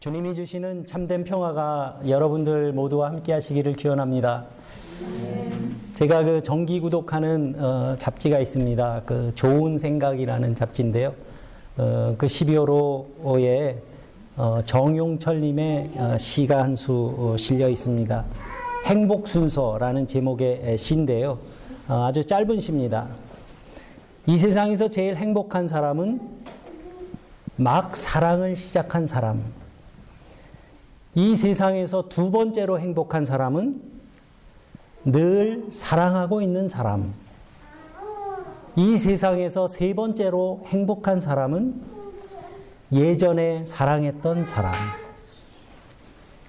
주님이 주시는 참된 평화가 여러분들 모두와 함께 하시기를 기원합니다. 제가 그 정기 구독하는 어, 잡지가 있습니다. 그 좋은 생각이라는 잡지인데요. 어, 그 12월호에 어, 정용철님의 어, 시가 한수 어, 실려 있습니다. 행복 순서라는 제목의 시인데요. 어, 아주 짧은 시입니다. 이 세상에서 제일 행복한 사람은 막 사랑을 시작한 사람. 이 세상에서 두 번째로 행복한 사람은 늘 사랑하고 있는 사람. 이 세상에서 세 번째로 행복한 사람은 예전에 사랑했던 사람.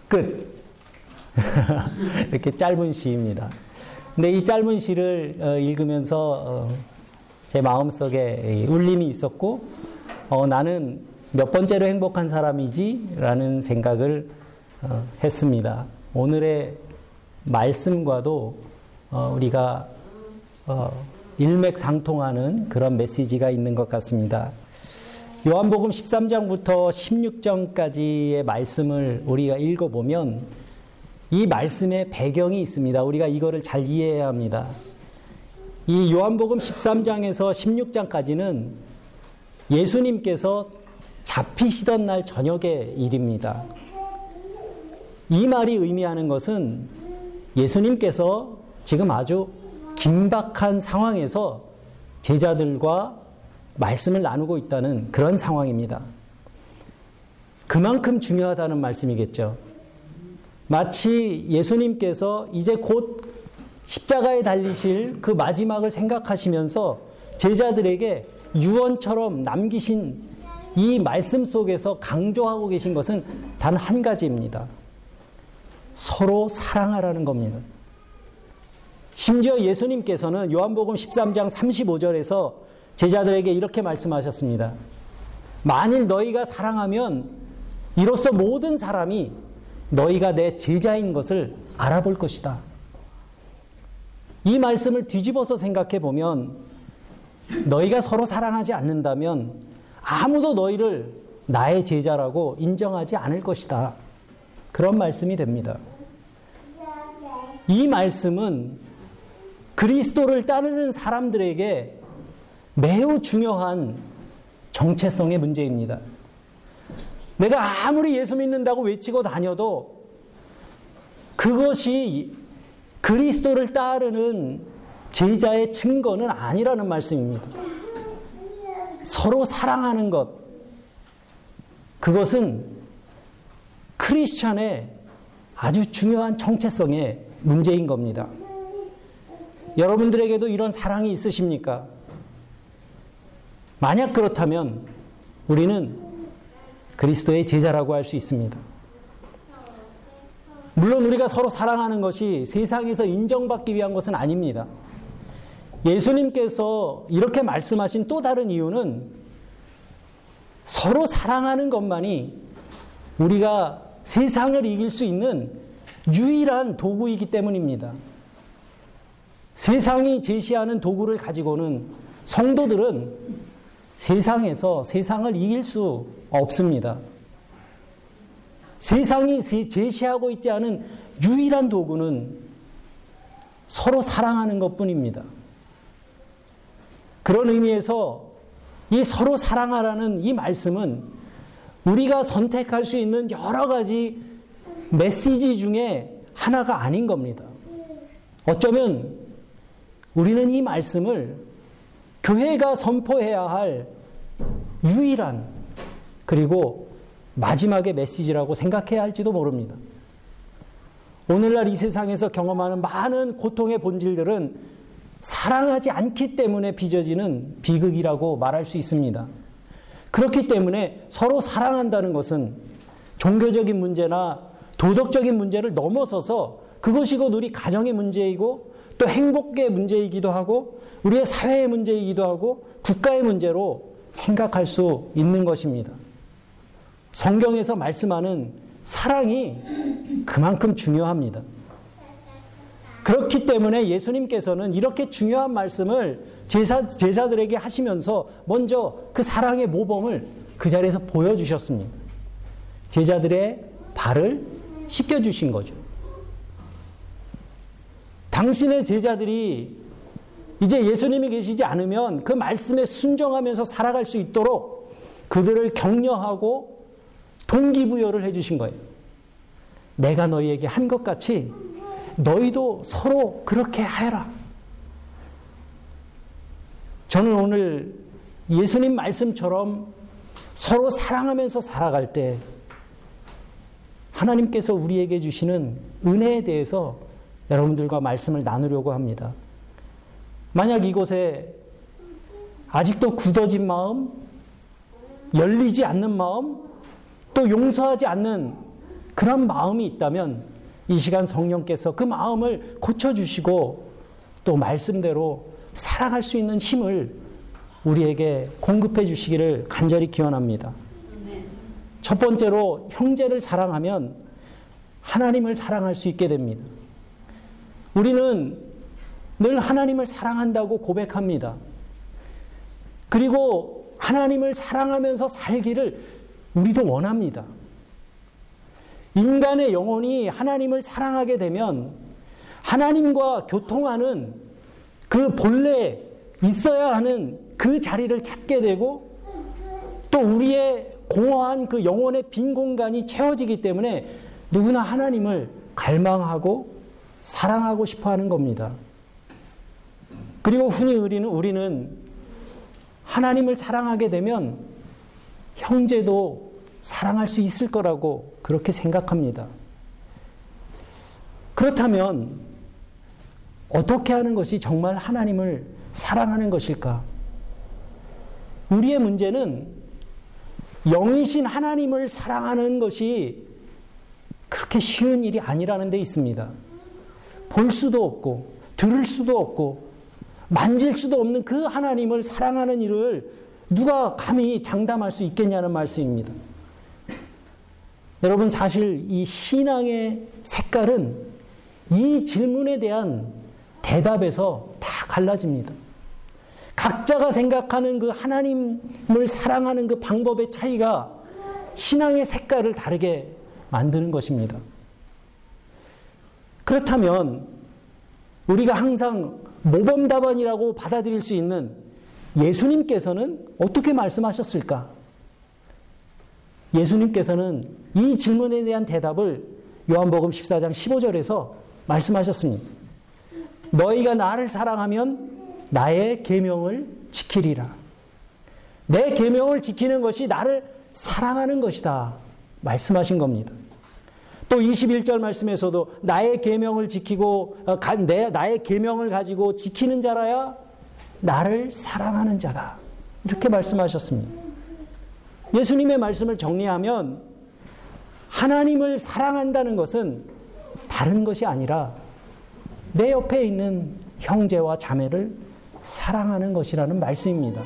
끝. 이렇게 짧은 시입니다. 근데 이 짧은 시를 어, 읽으면서 어, 제 마음속에 울림이 있었고, 어, 나는 몇 번째로 행복한 사람이지? 라는 생각을 어, 했습니다. 오늘의 말씀과도 어, 우리가 어, 일맥상통하는 그런 메시지가 있는 것 같습니다. 요한복음 13장부터 16장까지의 말씀을 우리가 읽어보면 이 말씀의 배경이 있습니다. 우리가 이거를 잘 이해해야 합니다. 이 요한복음 13장에서 16장까지는 예수님께서 잡히시던 날 저녁의 일입니다. 이 말이 의미하는 것은 예수님께서 지금 아주 긴박한 상황에서 제자들과 말씀을 나누고 있다는 그런 상황입니다. 그만큼 중요하다는 말씀이겠죠. 마치 예수님께서 이제 곧 십자가에 달리실 그 마지막을 생각하시면서 제자들에게 유언처럼 남기신 이 말씀 속에서 강조하고 계신 것은 단 한 가지입니다. 서로 사랑하라는 겁니다. 심지어 예수님께서는 요한복음 13장 35절에서 제자들에게 이렇게 말씀하셨습니다. 만일 너희가 사랑하면 이로써 모든 사람이 너희가 내 제자인 것을 알아볼 것이다. 이 말씀을 뒤집어서 생각해 보면 너희가 서로 사랑하지 않는다면 아무도 너희를 나의 제자라고 인정하지 않을 것이다. 그런 말씀이 됩니다. 이 말씀은 그리스도를 따르는 사람들에게 매우 중요한 정체성의 문제입니다. 내가 아무리 예수 믿는다고 외치고 다녀도 그것이 그리스도를 따르는 제자의 증거는 아니라는 말씀입니다. 서로 사랑하는 것, 그것은 크리스찬의 아주 중요한 정체성의 문제인 겁니다. 여러분들에게도 이런 사랑이 있으십니까? 만약 그렇다면 우리는 그리스도의 제자라고 할 수 있습니다. 물론 우리가 서로 사랑하는 것이 세상에서 인정받기 위한 것은 아닙니다. 예수님께서 이렇게 말씀하신 또 다른 이유는 서로 사랑하는 것만이 우리가 세상을 이길 수 있는 유일한 도구이기 때문입니다. 세상이 제시하는 도구를 가지고는 성도들은 세상에서 세상을 이길 수 없습니다. 세상이 제시하고 있지 않은 유일한 도구는 서로 사랑하는 것 뿐입니다. 그런 의미에서 이 서로 사랑하라는 이 말씀은 우리가 선택할 수 있는 여러 가지 메시지 중에 하나가 아닌 겁니다. 어쩌면 우리는 이 말씀을 교회가 선포해야 할 유일한 그리고 마지막의 메시지라고 생각해야 할지도 모릅니다. 오늘날 이 세상에서 경험하는 많은 고통의 본질들은 사랑하지 않기 때문에 빚어지는 비극이라고 말할 수 있습니다. 그렇기 때문에 서로 사랑한다는 것은 종교적인 문제나 도덕적인 문제를 넘어서서 그것이 곧 우리 가정의 문제이고 또 행복의 문제이기도 하고 우리의 사회의 문제이기도 하고 국가의 문제로 생각할 수 있는 것입니다. 성경에서 말씀하는 사랑이 그만큼 중요합니다. 그렇기 때문에 예수님께서는 이렇게 중요한 말씀을 제사, 제자들에게 하시면서 먼저 그 사랑의 모범을 그 자리에서 보여주셨습니다. 제자들의 발을 씻겨주신 거죠. 당신의 제자들이 이제 예수님이 계시지 않으면 그 말씀에 순종하면서 살아갈 수 있도록 그들을 격려하고 동기부여를 해주신 거예요. 내가 너희에게 한 것 같이 너희도 서로 그렇게 해라. 저는 오늘 예수님 말씀처럼 서로 사랑하면서 살아갈 때 하나님께서 우리에게 주시는 은혜에 대해서 여러분들과 말씀을 나누려고 합니다. 만약 이곳에 아직도 굳어진 마음, 열리지 않는 마음, 또 용서하지 않는 그런 마음이 있다면 이 시간 성령께서 그 마음을 고쳐주시고 또 말씀대로 살아갈 수 있는 힘을 우리에게 공급해 주시기를 간절히 기원합니다. 첫 번째로 형제를 사랑하면 하나님을 사랑할 수 있게 됩니다. 우리는 늘 하나님을 사랑한다고 고백합니다. 그리고 하나님을 사랑하면서 살기를 우리도 원합니다. 인간의 영혼이 하나님을 사랑하게 되면 하나님과 교통하는 그 본래 있어야 하는 그 자리를 찾게 되고 또 우리의 공허한 그 영혼의 빈 공간이 채워지기 때문에 누구나 하나님을 갈망하고 사랑하고 싶어 하는 겁니다. 그리고 흔히 우리는, 우리는 하나님을 사랑하게 되면 형제도 사랑할 수 있을 거라고 그렇게 생각합니다. 그렇다면 어떻게 하는 것이 정말 하나님을 사랑하는 것일까? 우리의 문제는 영이신 하나님을 사랑하는 것이 그렇게 쉬운 일이 아니라는 데 있습니다. 볼 수도 없고, 들을 수도 없고, 만질 수도 없는 그 하나님을 사랑하는 일을 누가 감히 장담할 수 있겠냐는 말씀입니다. 여러분, 사실 이 신앙의 색깔은 이 질문에 대한 대답에서 다 갈라집니다. 각자가 생각하는 그 하나님을 사랑하는 그 방법의 차이가 신앙의 색깔을 다르게 만드는 것입니다. 그렇다면 우리가 항상 모범답안이라고 받아들일 수 있는 예수님께서는 어떻게 말씀하셨을까? 예수님께서는 이 질문에 대한 대답을 요한복음 14장 15절에서 말씀하셨습니다. 너희가 나를 사랑하면 나의 계명을 지키리라. 내 계명을 지키는 것이 나를 사랑하는 것이다. 말씀하신 겁니다. 또 21절 말씀에서도 나의 계명을 지키고 어, 내 나의 계명을 가지고 지키는 자라야 나를 사랑하는 자다. 이렇게 말씀하셨습니다. 예수님의 말씀을 정리하면 하나님을 사랑한다는 것은 다른 것이 아니라 내 옆에 있는 형제와 자매를 사랑하는 것이라는 말씀입니다.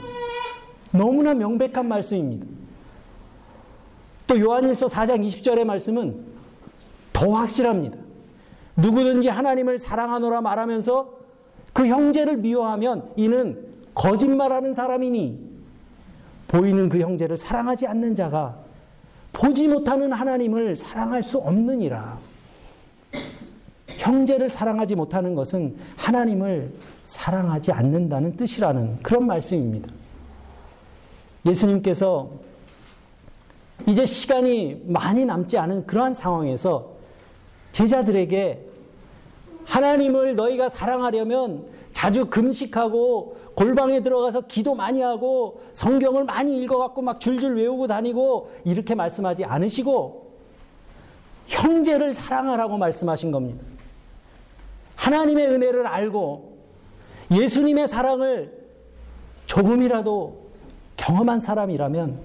너무나 명백한 말씀입니다. 또 요한일서 4장 20절의 말씀은 더 확실합니다. 누구든지 하나님을 사랑하노라 말하면서 그 형제를 미워하면 이는 거짓말하는 사람이니 보이는 그 형제를 사랑하지 않는 자가 보지 못하는 하나님을 사랑할 수 없느니라. 형제를 사랑하지 못하는 것은 하나님을 사랑하지 않는다는 뜻이라는 그런 말씀입니다. 예수님께서 이제 시간이 많이 남지 않은 그러한 상황에서 제자들에게 하나님을 너희가 사랑하려면 자주 금식하고 골방에 들어가서 기도 많이 하고 성경을 많이 읽어갖고 막 줄줄 외우고 다니고 이렇게 말씀하지 않으시고 형제를 사랑하라고 말씀하신 겁니다. 하나님의 은혜를 알고 예수님의 사랑을 조금이라도 경험한 사람이라면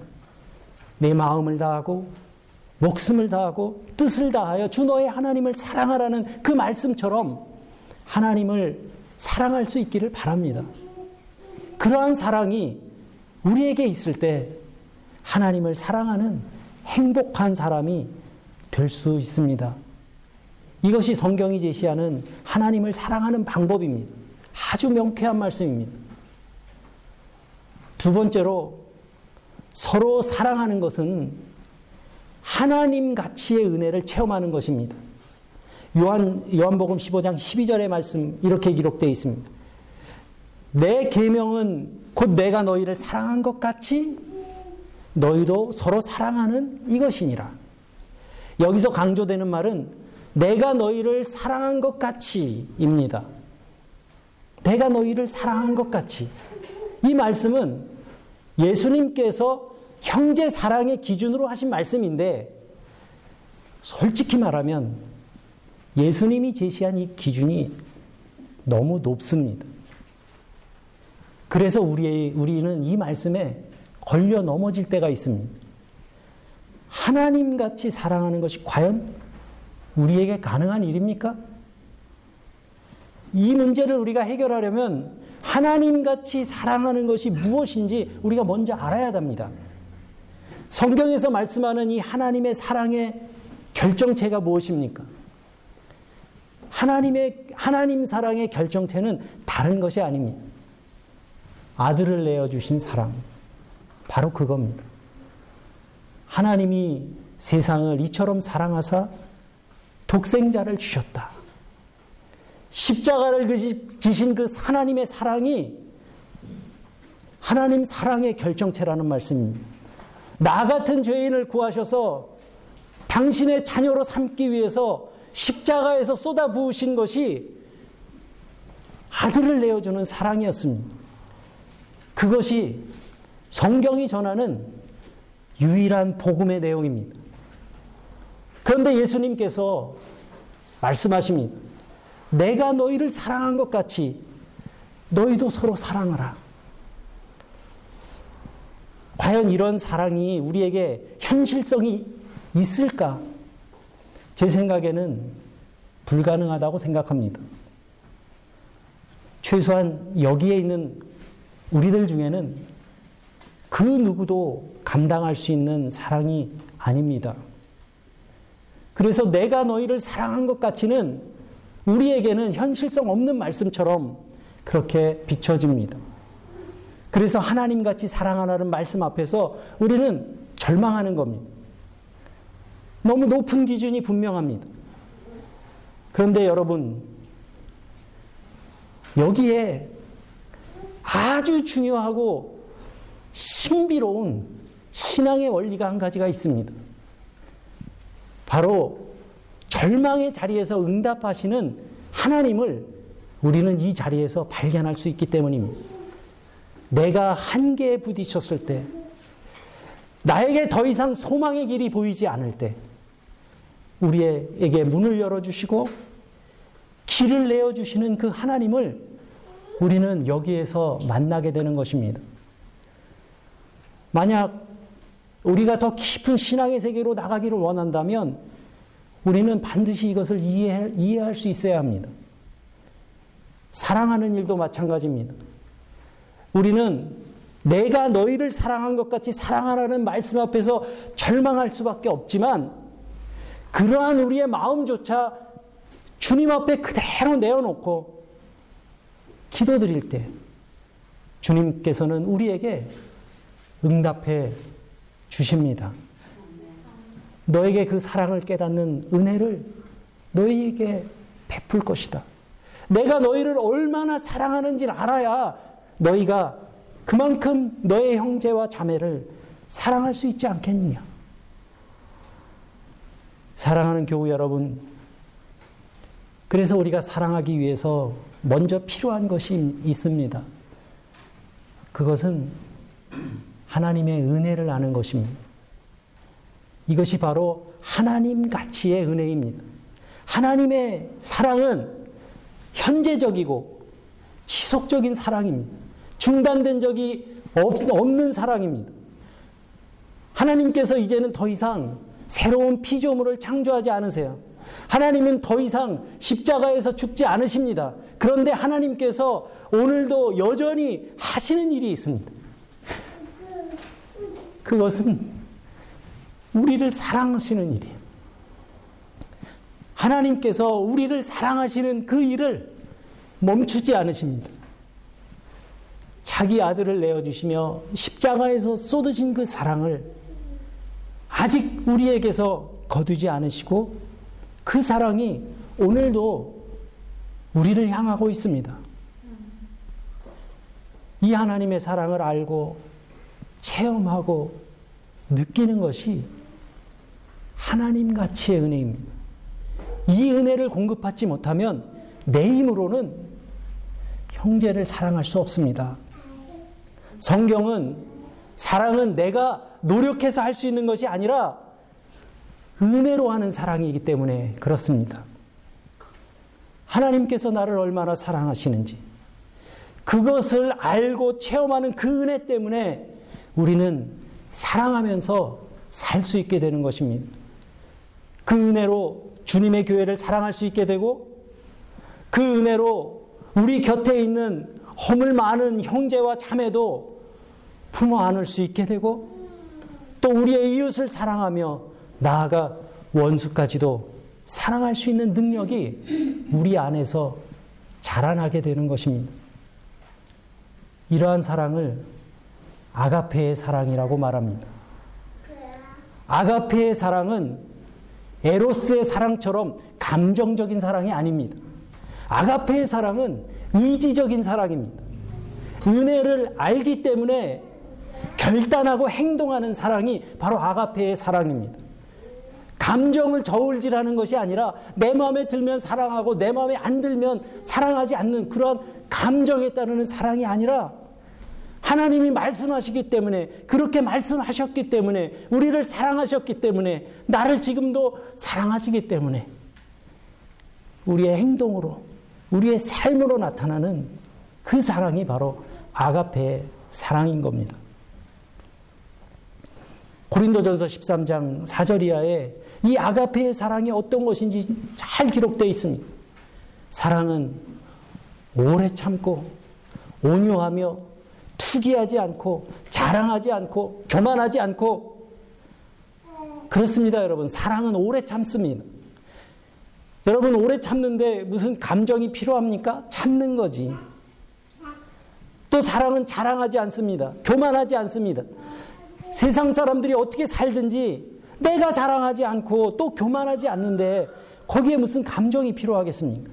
내 마음을 다하고 목숨을 다하고 뜻을 다하여 주 너의 하나님을 사랑하라는 그 말씀처럼 하나님을 사랑할 수 있기를 바랍니다. 그러한 사랑이 우리에게 있을 때 하나님을 사랑하는 행복한 사람이 될 수 있습니다. 이것이 성경이 제시하는 하나님을 사랑하는 방법입니다. 아주 명쾌한 말씀입니다. 두 번째로 서로 사랑하는 것은 하나님 가치의 은혜를 체험하는 것입니다. 요한 요한복음 15장 12절의 말씀 이렇게 기록되어 있습니다. 내 계명은 곧 내가 너희를 사랑한 것 같이 너희도 서로 사랑하는 이것이니라. 여기서 강조되는 말은 내가 너희를 사랑한 것 같이입니다. 내가 너희를 사랑한 것 같이. 이 말씀은 예수님께서 형제 사랑의 기준으로 하신 말씀인데 솔직히 말하면 예수님이 제시한 이 기준이 너무 높습니다. 그래서 우리, 우리는 이 말씀에 걸려 넘어질 때가 있습니다. 하나님 같이 사랑하는 것이 과연 우리에게 가능한 일입니까? 이 문제를 우리가 해결하려면 하나님 같이 사랑하는 것이 무엇인지 우리가 먼저 알아야 합니다. 성경에서 말씀하는 이 하나님의 사랑의 결정체가 무엇입니까? 하나님의 하나님 사랑의 결정체는 다른 것이 아닙니다. 아들을 내어 주신 사랑. 바로 그겁니다. 하나님이 세상을 이처럼 사랑하사 독생자를 주셨다. 십자가를 지신 그 하나님의 사랑이 하나님 사랑의 결정체라는 말씀입니다. 나 같은 죄인을 구하셔서 당신의 자녀로 삼기 위해서 십자가에서 쏟아 부으신 것이 아들을 내어주는 사랑이었습니다. 그것이 성경이 전하는 유일한 복음의 내용입니다. 그런데 예수님께서 말씀하십니다. 내가 너희를 사랑한 것 같이 너희도 서로 사랑하라. 과연 이런 사랑이 우리에게 현실성이 있을까? 제 생각에는 불가능하다고 생각합니다. 최소한 여기에 있는 우리들 중에는 그 누구도 감당할 수 있는 사랑이 아닙니다. 그래서 내가 너희를 사랑한 것 같이는 우리에게는 현실성 없는 말씀처럼 그렇게 비춰집니다. 그래서 하나님 같이 사랑하라는 말씀 앞에서 우리는 절망하는 겁니다. 너무 높은 기준이 분명합니다. 그런데 여러분, 여기에 아주 중요하고 신비로운 신앙의 원리가 한 가지가 있습니다. 바로 절망의 자리에서 응답하시는 하나님을 우리는 이 자리에서 발견할 수 있기 때문입니다. 내가 한계에 부딪혔을 때, 나에게 더 이상 소망의 길이 보이지 않을 때, 우리에게 문을 열어주시고 길을 내어주시는 그 하나님을 우리는 여기에서 만나게 되는 것입니다. 만약 우리가 더 깊은 신앙의 세계로 나가기를 원한다면 우리는 반드시 이것을 이해, 이해할 수 있어야 합니다. 사랑하는 일도 마찬가지입니다. 우리는 내가 너희를 사랑한 것 같이 사랑하라는 말씀 앞에서 절망할 수밖에 없지만 그러한 우리의 마음조차 주님 앞에 그대로 내어놓고 기도드릴 때 주님께서는 우리에게 응답해 주십니다. 너에게 그 사랑을 깨닫는 은혜를 너희에게 베풀 것이다. 내가 너희를 얼마나 사랑하는지를 알아야 너희가 그만큼 너의 형제와 자매를 사랑할 수 있지 않겠느냐. 사랑하는 교우 여러분, 그래서 우리가 사랑하기 위해서 먼저 필요한 것이 있습니다. 그것은 하나님의 은혜를 아는 것입니다. 이것이 바로 하나님 가치의 은혜입니다. 하나님의 사랑은 현재적이고 지속적인 사랑입니다. 중단된 적이 없는 사랑입니다. 하나님께서 이제는 더 이상 새로운 피조물을 창조하지 않으세요. 하나님은 더 이상 십자가에서 죽지 않으십니다. 그런데 하나님께서 오늘도 여전히 하시는 일이 있습니다. 그것은 우리를 사랑하시는 일이에요. 하나님께서 우리를 사랑하시는 그 일을 멈추지 않으십니다. 자기 아들을 내어주시며 십자가에서 쏟으신 그 사랑을 아직 우리에게서 거두지 않으시고 그 사랑이 오늘도 우리를 향하고 있습니다. 이 하나님의 사랑을 알고 체험하고 느끼는 것이 하나님 가치의 은혜입니다. 이 은혜를 공급받지 못하면 내 힘으로는 형제를 사랑할 수 없습니다. 성경은 사랑은 내가 노력해서 할 수 있는 것이 아니라 은혜로 하는 사랑이기 때문에 그렇습니다. 하나님께서 나를 얼마나 사랑하시는지 그것을 알고 체험하는 그 은혜 때문에 우리는 사랑하면서 살 수 있게 되는 것입니다. 그 은혜로 주님의 교회를 사랑할 수 있게 되고 그 은혜로 우리 곁에 있는 허물 많은 형제와 자매도 품어 안을 수 있게 되고 또 우리의 이웃을 사랑하며 나아가 원수까지도 사랑할 수 있는 능력이 우리 안에서 자라나게 되는 것입니다. 이러한 사랑을 아가페의 사랑이라고 말합니다. 아가페의 사랑은 에로스의 사랑처럼 감정적인 사랑이 아닙니다. 아가페의 사랑은 의지적인 사랑입니다. 은혜를 알기 때문에 결단하고 행동하는 사랑이 바로 아가페의 사랑입니다. 감정을 저울질하는 것이 아니라 내 마음에 들면 사랑하고 내 마음에 안 들면 사랑하지 않는 그런 감정에 따르는 사랑이 아니라 하나님이 말씀하시기 때문에 그렇게 말씀하셨기 때문에 우리를 사랑하셨기 때문에 나를 지금도 사랑하시기 때문에 우리의 행동으로 우리의 삶으로 나타나는 그 사랑이 바로 아가페의 사랑인 겁니다. 고린도전서 13장 4절 이하에 이 아가페의 사랑이 어떤 것인지 잘 기록되어 있습니다. 사랑은 오래 참고 온유하며 투기하지 않고 자랑하지 않고 교만하지 않고 그렇습니다, 여러분. 사랑은 오래 참습니다. 여러분 오래 참는데 무슨 감정이 필요합니까? 참는 거지. 또 사랑은 자랑하지 않습니다. 교만하지 않습니다. 세상 사람들이 어떻게 살든지 내가 자랑하지 않고 또 교만하지 않는데 거기에 무슨 감정이 필요하겠습니까?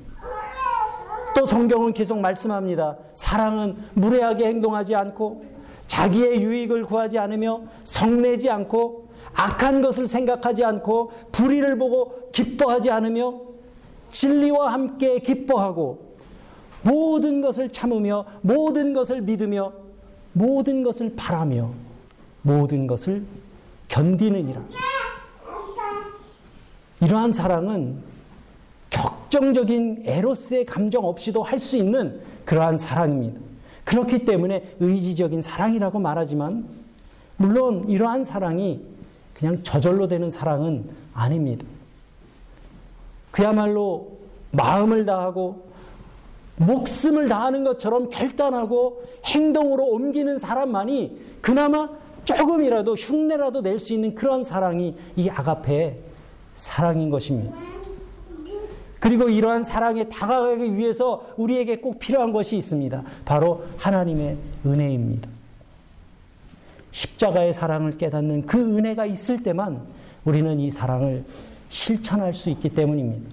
또 성경은 계속 말씀합니다. 사랑은 무례하게 행동하지 않고 자기의 유익을 구하지 않으며 성내지 않고 악한 것을 생각하지 않고 불의를 보고 기뻐하지 않으며 진리와 함께 기뻐하고 모든 것을 참으며 모든 것을 믿으며 모든 것을 바라며 모든 것을 견디느니라. 이러한 사랑은 격정적인 에로스의 감정 없이도 할 수 있는 그러한 사랑입니다. 그렇기 때문에 의지적인 사랑이라고 말하지만 물론 이러한 사랑이 그냥 저절로 되는 사랑은 아닙니다. 그야말로 마음을 다하고 목숨을 다하는 것처럼 결단하고 행동으로 옮기는 사람만이 그나마 조금이라도 흉내라도 낼 수 있는 그런 사랑이 이 아가페의 사랑인 것입니다. 그리고 이러한 사랑에 다가가기 위해서 우리에게 꼭 필요한 것이 있습니다. 바로 하나님의 은혜입니다. 십자가의 사랑을 깨닫는 그 은혜가 있을 때만 우리는 이 사랑을 실천할 수 있기 때문입니다.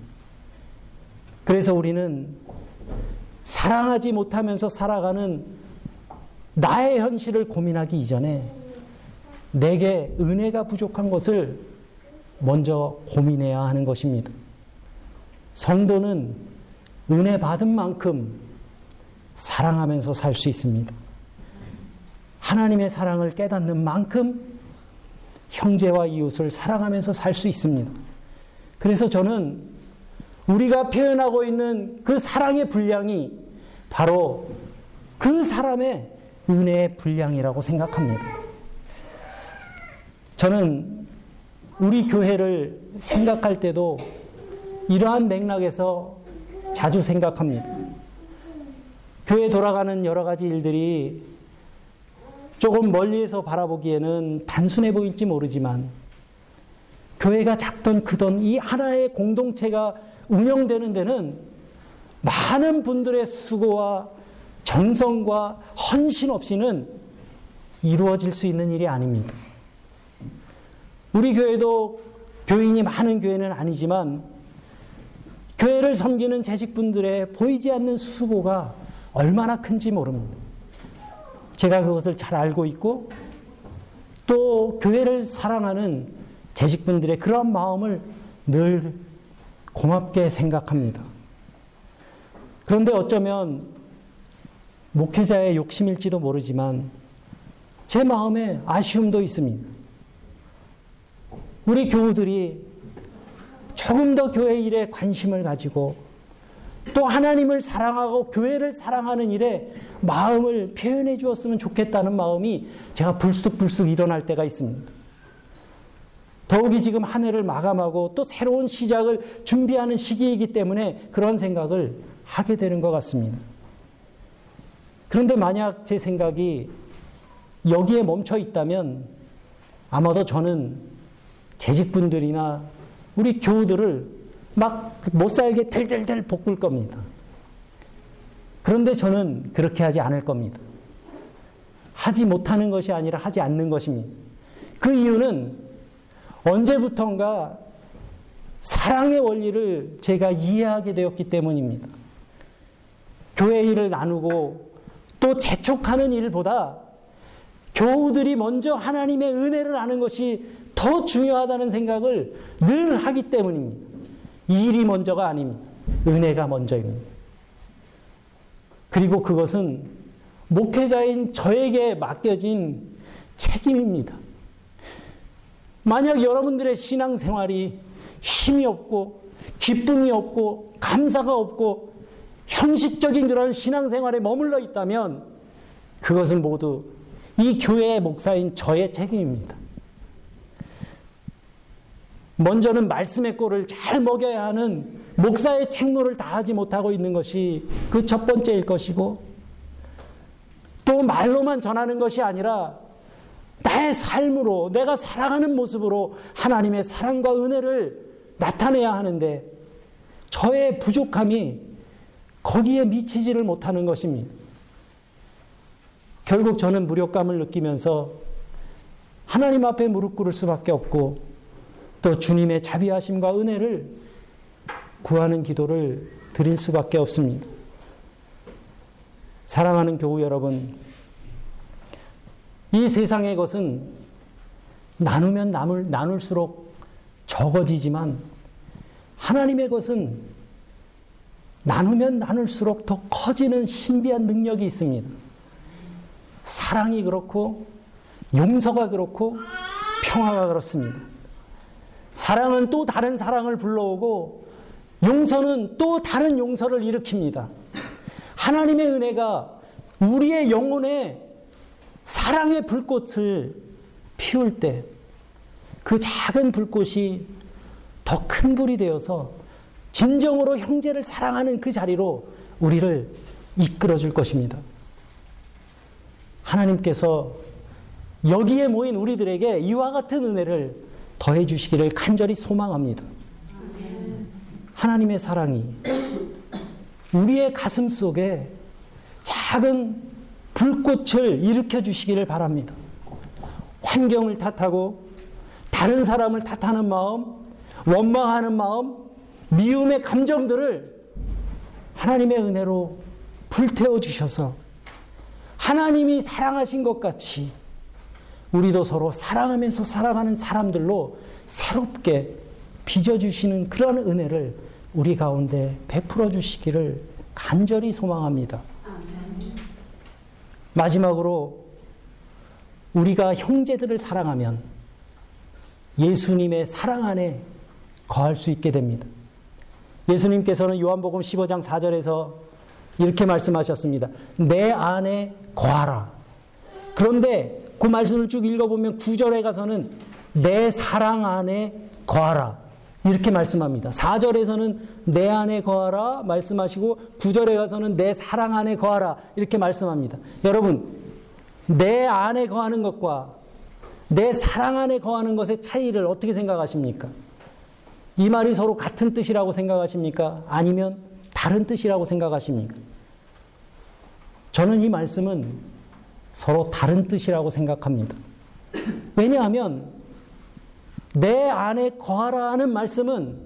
그래서 우리는 사랑하지 못하면서 살아가는 나의 현실을 고민하기 이전에 내게 은혜가 부족한 것을 먼저 고민해야 하는 것입니다. 성도는 은혜 받은 만큼 사랑하면서 살 수 있습니다. 하나님의 사랑을 깨닫는 만큼 형제와 이웃을 사랑하면서 살 수 있습니다. 그래서 저는 우리가 표현하고 있는 그 사랑의 분량이 바로 그 사람의 은혜의 분량이라고 생각합니다. 저는 우리 교회를 생각할 때도 이러한 맥락에서 자주 생각합니다. 교회 돌아가는 여러 가지 일들이 조금 멀리에서 바라보기에는 단순해 보일지 모르지만 교회가 작던 크던 이 하나의 공동체가 운영되는 데는 많은 분들의 수고와 정성과 헌신 없이는 이루어질 수 있는 일이 아닙니다. 우리 교회도 교인이 많은 교회는 아니지만 교회를 섬기는 재직분들의 보이지 않는 수고가 얼마나 큰지 모릅니다. 제가 그것을 잘 알고 있고 또 교회를 사랑하는 재직분들의 그런 마음을 늘 고맙게 생각합니다. 그런데 어쩌면 목회자의 욕심일지도 모르지만 제 마음에 아쉬움도 있습니다. 우리 교우들이 조금 더 교회 일에 관심을 가지고 또 하나님을 사랑하고 교회를 사랑하는 일에 마음을 표현해 주었으면 좋겠다는 마음이 제가 불쑥불쑥 일어날 때가 있습니다. 더욱이 지금 한 해를 마감하고 또 새로운 시작을 준비하는 시기이기 때문에 그런 생각을 하게 되는 것 같습니다. 그런데 만약 제 생각이 여기에 멈춰 있다면 아마도 저는 재직분들이나 우리 교우들을 막 못 살게 들들들 볶을 겁니다. 그런데 저는 그렇게 하지 않을 겁니다. 하지 못하는 것이 아니라 하지 않는 것입니다. 그 이유는 언제부턴가 사랑의 원리를 제가 이해하게 되었기 때문입니다. 교회 일을 나누고 또 재촉하는 일보다 교우들이 먼저 하나님의 은혜를 아는 것이 더 중요하다는 생각을 늘 하기 때문입니다. 일이 먼저가 아닙니다. 은혜가 먼저입니다. 그리고 그것은 목회자인 저에게 맡겨진 책임입니다. 만약 여러분들의 신앙생활이 힘이 없고 기쁨이 없고 감사가 없고 형식적인 그런 신앙생활에 머물러 있다면 그것은 모두 이 교회의 목사인 저의 책임입니다. 먼저는 말씀의 꼴을 잘 먹여야 하는 목사의 책무를 다하지 못하고 있는 것이 그 첫 번째일 것이고 또 말로만 전하는 것이 아니라 나의 삶으로 내가 살아가는 모습으로 하나님의 사랑과 은혜를 나타내야 하는데 저의 부족함이 거기에 미치지를 못하는 것입니다. 결국 저는 무력감을 느끼면서 하나님 앞에 무릎 꿇을 수밖에 없고 또 주님의 자비하심과 은혜를 구하는 기도를 드릴 수밖에 없습니다. 사랑하는 교우 여러분, 이 세상의 것은 나누면 나눌, 나눌수록 적어지지만 하나님의 것은 나누면 나눌수록 더 커지는 신비한 능력이 있습니다. 사랑이 그렇고 용서가 그렇고 평화가 그렇습니다. 사랑은 또 다른 사랑을 불러오고 용서는 또 다른 용서를 일으킵니다. 하나님의 은혜가 우리의 영혼에 사랑의 불꽃을 피울 때 그 작은 불꽃이 더 큰 불이 되어서 진정으로 형제를 사랑하는 그 자리로 우리를 이끌어 줄 것입니다. 하나님께서 여기에 모인 우리들에게 이와 같은 은혜를 더해 주시기를 간절히 소망합니다. 하나님의 사랑이 우리의 가슴 속에 작은 불꽃을 일으켜 주시기를 바랍니다. 환경을 탓하고 다른 사람을 탓하는 마음, 원망하는 마음, 미움의 감정들을 하나님의 은혜로 불태워 주셔서 하나님이 사랑하신 것 같이 우리도 서로 사랑하면서 살아가는 사람들로 새롭게 빚어주시는 그런 은혜를 우리 가운데 베풀어 주시기를 간절히 소망합니다. 마지막으로 우리가 형제들을 사랑하면 예수님의 사랑 안에 거할 수 있게 됩니다. 예수님께서는 요한복음 15장 4절에서 이렇게 말씀하셨습니다. 내 안에 거하라. 그런데 그 말씀을 쭉 읽어보면 9절에 가서는 내 사랑 안에 거하라. 이렇게 말씀합니다. 4절에서는 내 안에 거하라 말씀하시고 9절에 가서는 내 사랑 안에 거하라 이렇게 말씀합니다. 여러분, 내 안에 거하는 것과 내 사랑 안에 거하는 것의 차이를 어떻게 생각하십니까? 이 말이 서로 같은 뜻이라고 생각하십니까? 아니면 다른 뜻이라고 생각하십니까? 저는 이 말씀은 서로 다른 뜻이라고 생각합니다. 왜냐하면 내 안에 거하라 하는 말씀은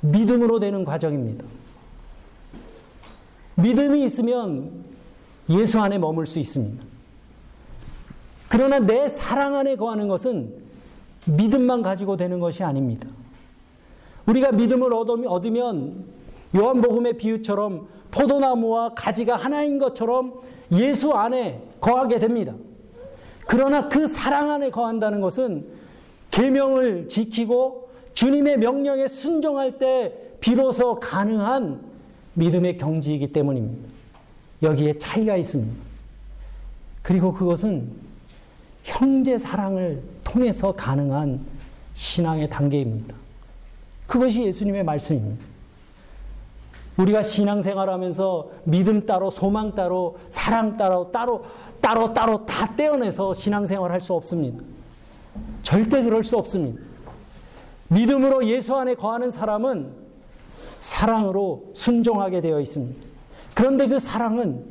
믿음으로 되는 과정입니다. 믿음이 있으면 예수 안에 머물 수 있습니다. 그러나 내 사랑 안에 거하는 것은 믿음만 가지고 되는 것이 아닙니다. 우리가 믿음을 얻으면 요한복음의 비유처럼 포도나무와 가지가 하나인 것처럼 예수 안에 거하게 됩니다. 그러나 그 사랑 안에 거한다는 것은 계명을 지키고 주님의 명령에 순종할 때 비로소 가능한 믿음의 경지이기 때문입니다. 여기에 차이가 있습니다. 그리고 그것은 형제 사랑을 통해서 가능한 신앙의 단계입니다. 그것이 예수님의 말씀입니다. 우리가 신앙생활하면서 믿음 따로, 소망 따로, 사랑 따로, 따로, 따로, 따로 다 떼어내서 신앙생활 할 수 없습니다. 절대 그럴 수 없습니다. 믿음으로 예수 안에 거하는 사람은 사랑으로 순종하게 되어 있습니다. 그런데 그 사랑은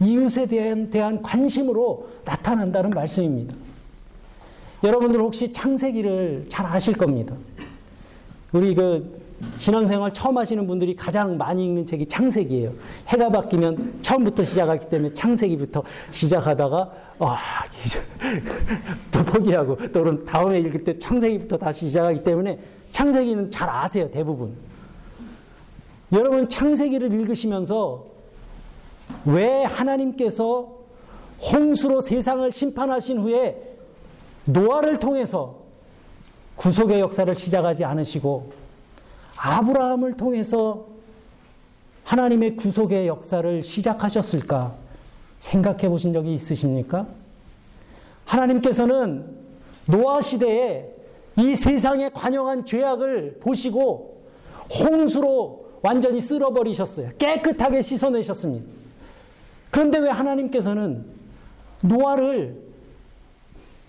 이웃에 대한, 대한 관심으로 나타난다는 말씀입니다. 여러분들 혹시 창세기를 잘 아실 겁니다. 우리 그 신앙생활 처음 하시는 분들이 가장 많이 읽는 책이 창세기예요. 해가 바뀌면 처음부터 시작하기 때문에 창세기부터 시작하다가 아, 또 포기하고 또 다음에 읽을 때 창세기부터 다시 시작하기 때문에 창세기는 잘 아세요, 대부분. 여러분 창세기를 읽으시면서 왜 하나님께서 홍수로 세상을 심판하신 후에 노아를 통해서 구속의 역사를 시작하지 않으시고 아브라함을 통해서 하나님의 구속의 역사를 시작하셨을까 생각해 보신 적이 있으십니까? 하나님께서는 노아 시대에 이 세상의 관영한 죄악을 보시고 홍수로 완전히 쓸어버리셨어요. 깨끗하게 씻어내셨습니다. 그런데 왜 하나님께서는 노아를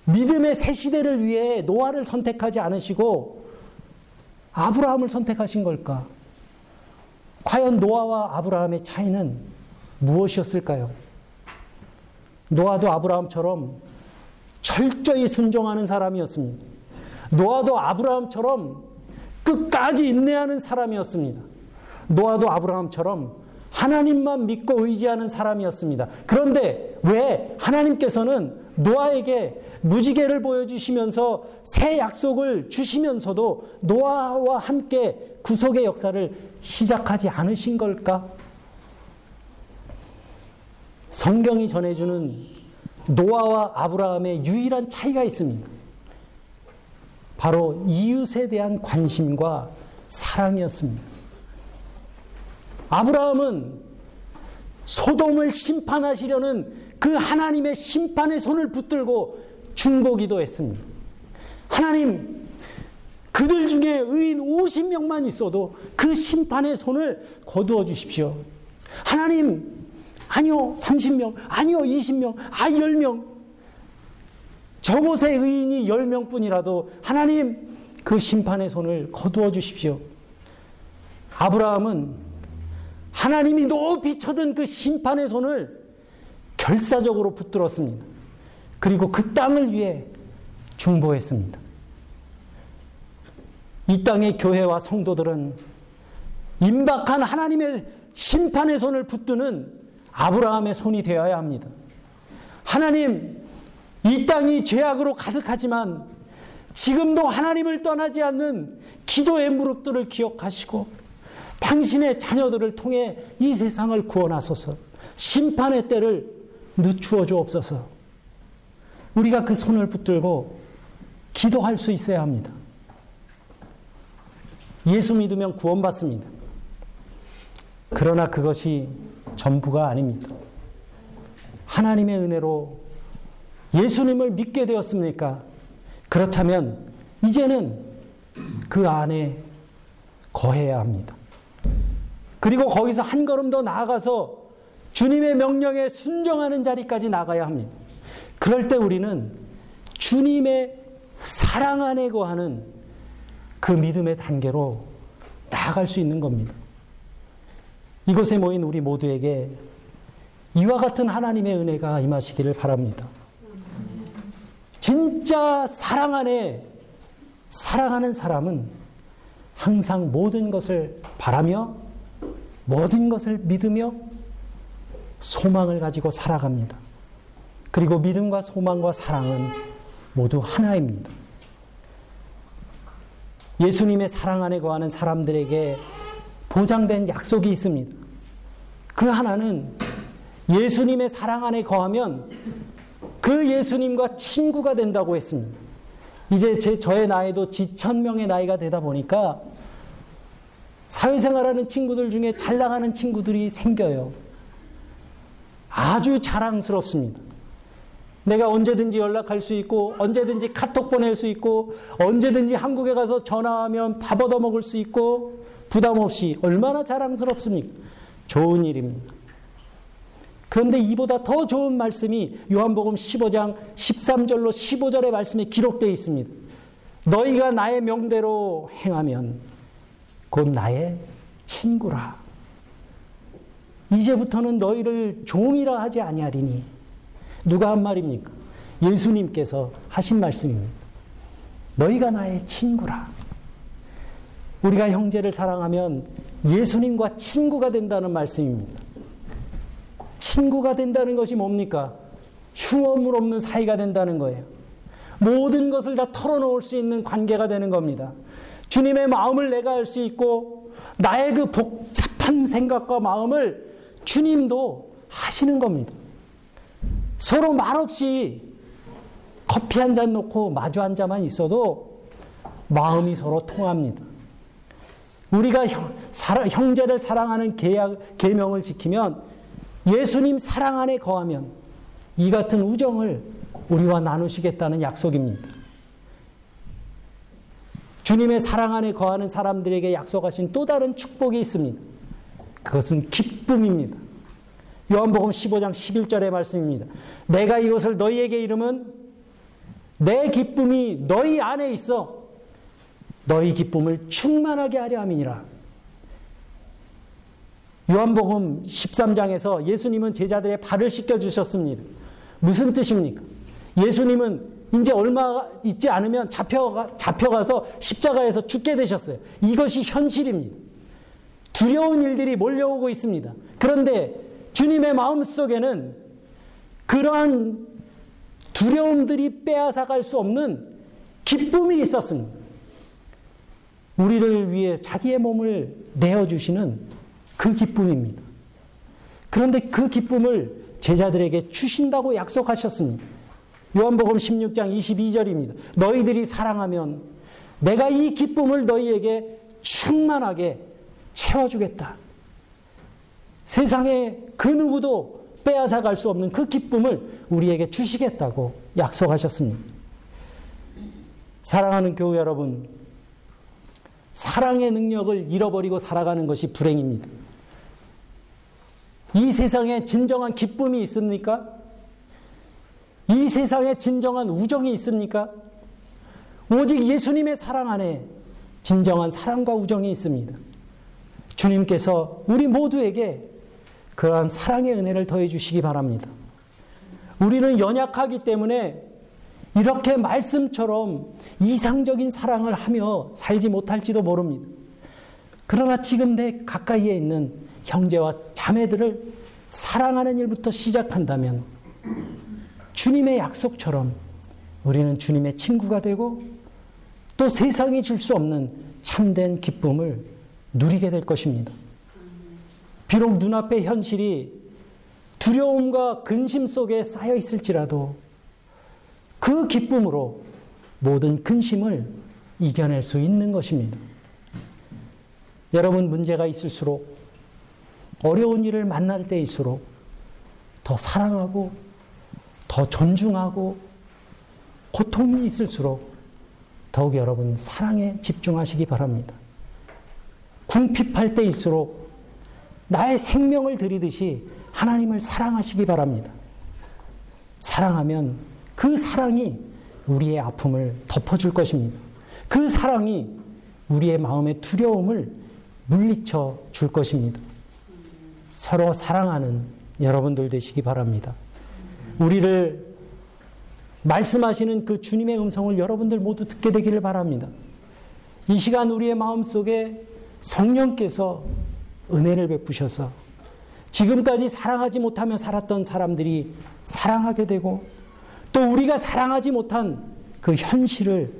믿음의 새 시대를 위해 노아를 선택하지 않으시고 아브라함을 선택하신 걸까? 과연 노아와 아브라함의 차이는 무엇이었을까요? 노아도 아브라함처럼 철저히 순종하는 사람이었습니다. 노아도 아브라함처럼 끝까지 인내하는 사람이었습니다. 노아도 아브라함처럼 하나님만 믿고 의지하는 사람이었습니다. 그런데 왜 하나님께서는 노아에게 무지개를 보여주시면서 새 약속을 주시면서도 노아와 함께 구속의 역사를 시작하지 않으신 걸까? 성경이 전해주는 노아와 아브라함의 유일한 차이가 있습니다. 바로 이웃에 대한 관심과 사랑이었습니다. 아브라함은 소돔을 심판하시려는 그 하나님의 심판의 손을 붙들고 중보기도 했습니다. 하나님, 그들 중에 의인 50명만 있어도 그 심판의 손을 거두어 주십시오. 하나님, 아니요, 30명, 아니요, 20명, 아, 10명. 저곳에 의인이 10명 뿐이라도 하나님, 그 심판의 손을 거두어 주십시오. 아브라함은 하나님이 높이 쳐든 그 심판의 손을 결사적으로 붙들었습니다. 그리고 그 땅을 위해 중보했습니다. 이 땅의 교회와 성도들은 임박한 하나님의 심판의 손을 붙드는 아브라함의 손이 되어야 합니다. 하나님, 이 땅이 죄악으로 가득하지만 지금도 하나님을 떠나지 않는 기도의 무릎들을 기억하시고 당신의 자녀들을 통해 이 세상을 구원하소서 심판의 때를 늦추어 주옵소서 우리가 그 손을 붙들고 기도할 수 있어야 합니다. 예수 믿으면 구원받습니다. 그러나 그것이 전부가 아닙니다. 하나님의 은혜로 예수님을 믿게 되었습니까? 그렇다면 이제는 그 안에 거해야 합니다. 그리고 거기서 한 걸음 더 나아가서 주님의 명령에 순종하는 자리까지 나가야 합니다. 그럴 때 우리는 주님의 사랑 안에 거하는 그 믿음의 단계로 나아갈 수 있는 겁니다. 이곳에 모인 우리 모두에게 이와 같은 하나님의 은혜가 임하시기를 바랍니다. 진짜 사랑 안에 사랑하는 사람은 항상 모든 것을 바라며 모든 것을 믿으며 소망을 가지고 살아갑니다. 그리고 믿음과 소망과 사랑은 모두 하나입니다. 예수님의 사랑 안에 거하는 사람들에게 보장된 약속이 있습니다. 그 하나는 예수님의 사랑 안에 거하면 그 예수님과 친구가 된다고 했습니다. 이제 제, 저의 나이도 지천명의 나이가 되다 보니까 사회생활하는 친구들 중에 잘 나가는 친구들이 생겨요. 아주 자랑스럽습니다. 내가 언제든지 연락할 수 있고, 언제든지 카톡 보낼 수 있고, 언제든지 한국에 가서 전화하면 밥 얻어 먹을 수 있고, 부담 없이 얼마나 자랑스럽습니까? 좋은 일입니다. 그런데 이보다 더 좋은 말씀이 요한복음 15장 13절로 15절의 말씀에 기록되어 있습니다. 너희가 나의 명대로 행하면 곧 나의 친구라. 이제부터는 너희를 종이라 하지 아니하리니 누가 한 말입니까? 예수님께서 하신 말씀입니다. 너희가 나의 친구라. 우리가 형제를 사랑하면 예수님과 친구가 된다는 말씀입니다. 친구가 된다는 것이 뭡니까? 흉어물 없는 사이가 된다는 거예요. 모든 것을 다 털어놓을 수 있는 관계가 되는 겁니다. 주님의 마음을 내가 알 수 있고 나의 그 복잡한 생각과 마음을 주님도 하시는 겁니다. 서로 말없이 커피 한 잔 놓고 마주 앉아만 있어도 마음이 서로 통합니다. 우리가 형, 사랑, 형제를 사랑하는 계약, 계명을 지키면 예수님 사랑 안에 거하면 이 같은 우정을 우리와 나누시겠다는 약속입니다. 주님의 사랑 안에 거하는 사람들에게 약속하신 또 다른 축복이 있습니다. 그것은 기쁨입니다. 요한복음 15장 11절의 말씀입니다. 내가 이것을 너희에게 이름은 내 기쁨이 너희 안에 있어 너희 기쁨을 충만하게 하려 함이니라. 요한복음 13장에서 예수님은 제자들의 발을 씻겨 주셨습니다. 무슨 뜻입니까? 예수님은 이제 얼마 있지 않으면 잡혀가, 잡혀가서 십자가에서 죽게 되셨어요. 이것이 현실입니다. 두려운 일들이 몰려오고 있습니다. 그런데 주님의 마음 속에는 그러한 두려움들이 빼앗아갈 수 없는 기쁨이 있었습니다. 우리를 위해 자기의 몸을 내어주시는 그 기쁨입니다. 그런데 그 기쁨을 제자들에게 주신다고 약속하셨습니다. 요한복음 16장 22절입니다. 너희들이 사랑하면 내가 이 기쁨을 너희에게 충만하게 채워주겠다. 세상에 그 누구도 빼앗아 갈 수 없는 그 기쁨을 우리에게 주시겠다고 약속하셨습니다. 사랑하는 교회 여러분, 사랑의 능력을 잃어버리고 살아가는 것이 불행입니다. 이 세상에 진정한 기쁨이 있습니까? 이 세상에 진정한 우정이 있습니까? 오직 예수님의 사랑 안에 진정한 사랑과 우정이 있습니다. 주님께서 우리 모두에게 그러한 사랑의 은혜를 더해 주시기 바랍니다. 우리는 연약하기 때문에 이렇게 말씀처럼 이상적인 사랑을 하며 살지 못할지도 모릅니다. 그러나 지금 내 가까이에 있는 형제와 자매들을 사랑하는 일부터 시작한다면 주님의 약속처럼 우리는 주님의 친구가 되고 또 세상이 줄 수 없는 참된 기쁨을 누리게 될 것입니다. 비록 눈앞의 현실이 두려움과 근심 속에 쌓여 있을지라도 그 기쁨으로 모든 근심을 이겨낼 수 있는 것입니다. 여러분 문제가 있을수록 어려운 일을 만날 때일수록 더 사랑하고 더 존중하고 고통이 있을수록 더욱 여러분 사랑에 집중하시기 바랍니다. 궁핍할 때일수록 나의 생명을 들이듯이 하나님을 사랑하시기 바랍니다. 사랑하면 그 사랑이 우리의 아픔을 덮어줄 것입니다. 그 사랑이 우리의 마음의 두려움을 물리쳐 줄 것입니다. 서로 사랑하는 여러분들 되시기 바랍니다. 우리를 말씀하시는 그 주님의 음성을 여러분들 모두 듣게 되기를 바랍니다. 이 시간 우리의 마음 속에 성령께서 은혜를 베푸셔서 지금까지 사랑하지 못하며 살았던 사람들이 사랑하게 되고 또 우리가 사랑하지 못한 그 현실을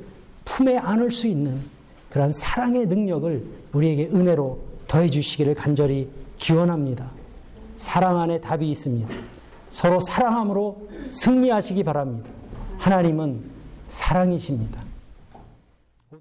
품에 안을 수 있는 그런 사랑의 능력을 우리에게 은혜로 더해 주시기를 간절히 기원합니다. 사랑 안에 답이 있습니다. 서로 사랑함으로 승리하시기 바랍니다. 하나님은 사랑이십니다.